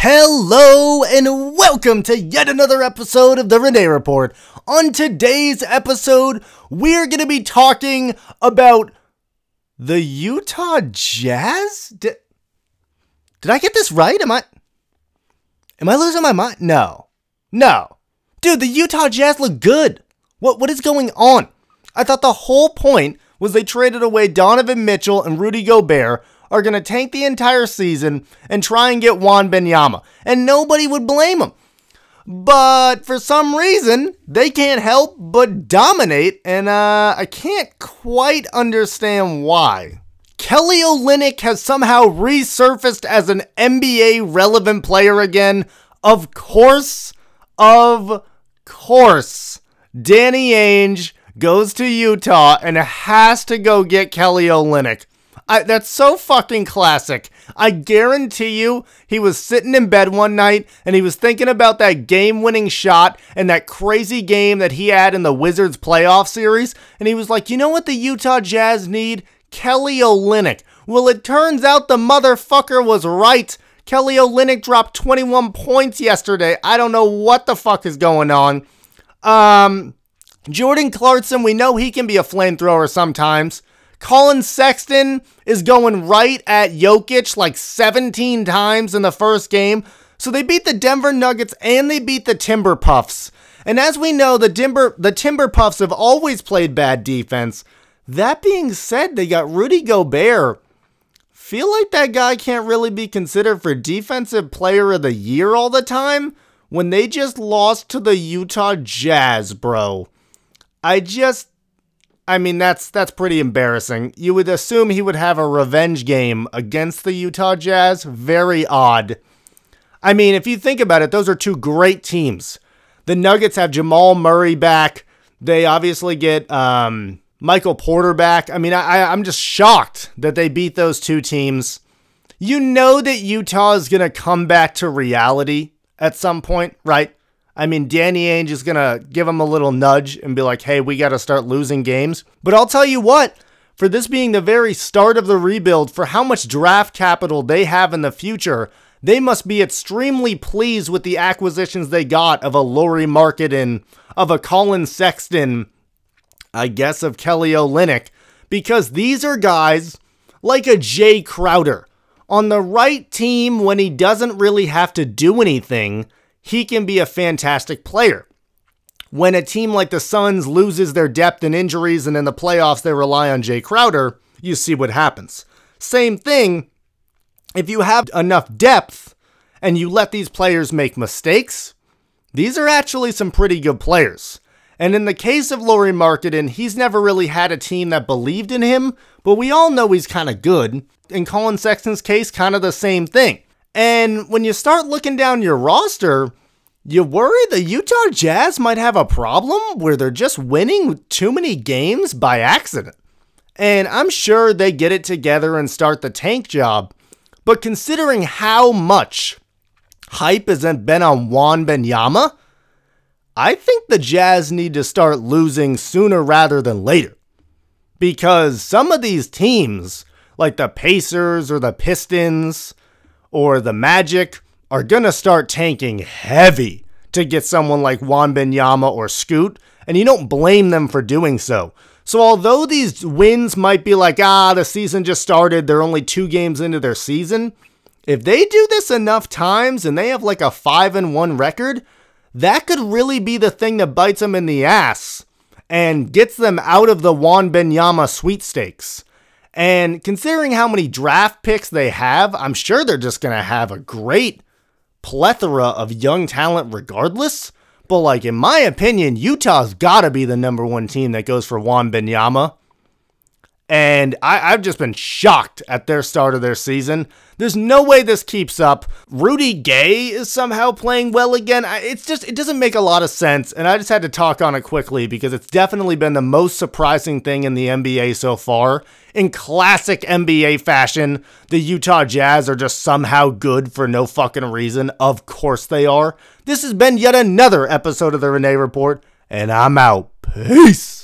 Hello and welcome to yet another episode of the Renee Report. On today's episode, we're going to be talking about the Utah Jazz. Did, did I get this right? Am I Am I losing my mind? No. No. Dude, the Utah Jazz look good. What what is going on? I thought the whole point was they traded away Donovan Mitchell and Rudy Gobert are going to tank the entire season and try and get Wembanyama. And nobody would blame them. But for some reason, they can't help but dominate, and uh, I can't quite understand why. Kelly Olynyk has somehow resurfaced as an NBA relevant player again. Of course, of course, Danny Ainge goes to Utah and has to go get Kelly Olynyk. I, that's so fucking classic. I guarantee you, he was sitting in bed one night and he was thinking about that game winning shot and that crazy game that he had in the Wizards playoff series. And he was like, you know what the Utah Jazz need? Kelly Olynyk. Well, it turns out the motherfucker was right. Kelly Olynyk dropped 21 points yesterday. I don't know what the fuck is going on. Um, Jordan Clarkson, we know he can be a flamethrower sometimes. Collin Sexton is going right at Jokic like 17 times in the first game. So they beat the Denver Nuggets and they beat the Timber Puffs. And as we know, the Timber the Timber Puffs have always played bad defense. That being said, they got Rudy Gobert. Feel like that guy can't really be considered for defensive player of the year all the time when they just lost to the Utah Jazz, bro. I just I mean, that's that's pretty embarrassing. You would assume he would have a revenge game against the Utah Jazz. Very odd. I mean, if you think about it, those are two great teams. The Nuggets have Jamal Murray back. They obviously get um, Michael Porter back. I mean, I, I'm just shocked that they beat those two teams. You know that Utah is going to come back to reality at some point, right? I mean, Danny Ainge is going to give him a little nudge and be like, hey, we got to start losing games. But I'll tell you what, for this being the very start of the rebuild, for how much draft capital they have in the future, they must be extremely pleased with the acquisitions they got of a Lauri Markkanen, of a Collin Sexton, I guess of Kelly Olynyk, because these are guys like a Jay Crowder. On the right team, when he doesn't really have to do anything, he can be a fantastic player. When a team like the Suns loses their depth and injuries and in the playoffs they rely on Jay Crowder, you see what happens. Same thing, if you have enough depth and you let these players make mistakes, these are actually some pretty good players. And in the case of Lauri Markkanen, he's never really had a team that believed in him, but we all know he's kind of good. In Collin Sexton's case, kind of the same thing. And when you start looking down your roster, you worry the Utah Jazz might have a problem where they're just winning too many games by accident. And I'm sure they get it together and start the tank job. But considering how much hype has been on Wembanyama, I think the Jazz need to start losing sooner rather than later. Because some of these teams, like the Pacers or the Pistons, or the Magic are going to start tanking heavy to get someone like Wembanyama or Scoot, and you don't blame them for doing so. So although these wins might be like, ah, the season just started, they're only two games into their season, if they do this enough times and they have like a 5 and 1 record, that could really be the thing that bites them in the ass and gets them out of the Wembanyama sweepstakes. And considering how many draft picks they have, I'm sure they're just going to have a great plethora of young talent regardless. But, like, in my opinion, Utah's got to be the number one team that goes for Wembanyama. And I, have just been shocked at their start of their season. There's no way this keeps up. Rudy Gay is somehow playing well again. It's just, it doesn't make a lot of sense. And I just had to talk on it quickly because it's definitely been the most surprising thing in the NBA so far. In classic NBA fashion, the Utah Jazz are just somehow good for no fucking reason. Of course they are. This has been yet another episode of the Renee Report, and I'm out. Peace.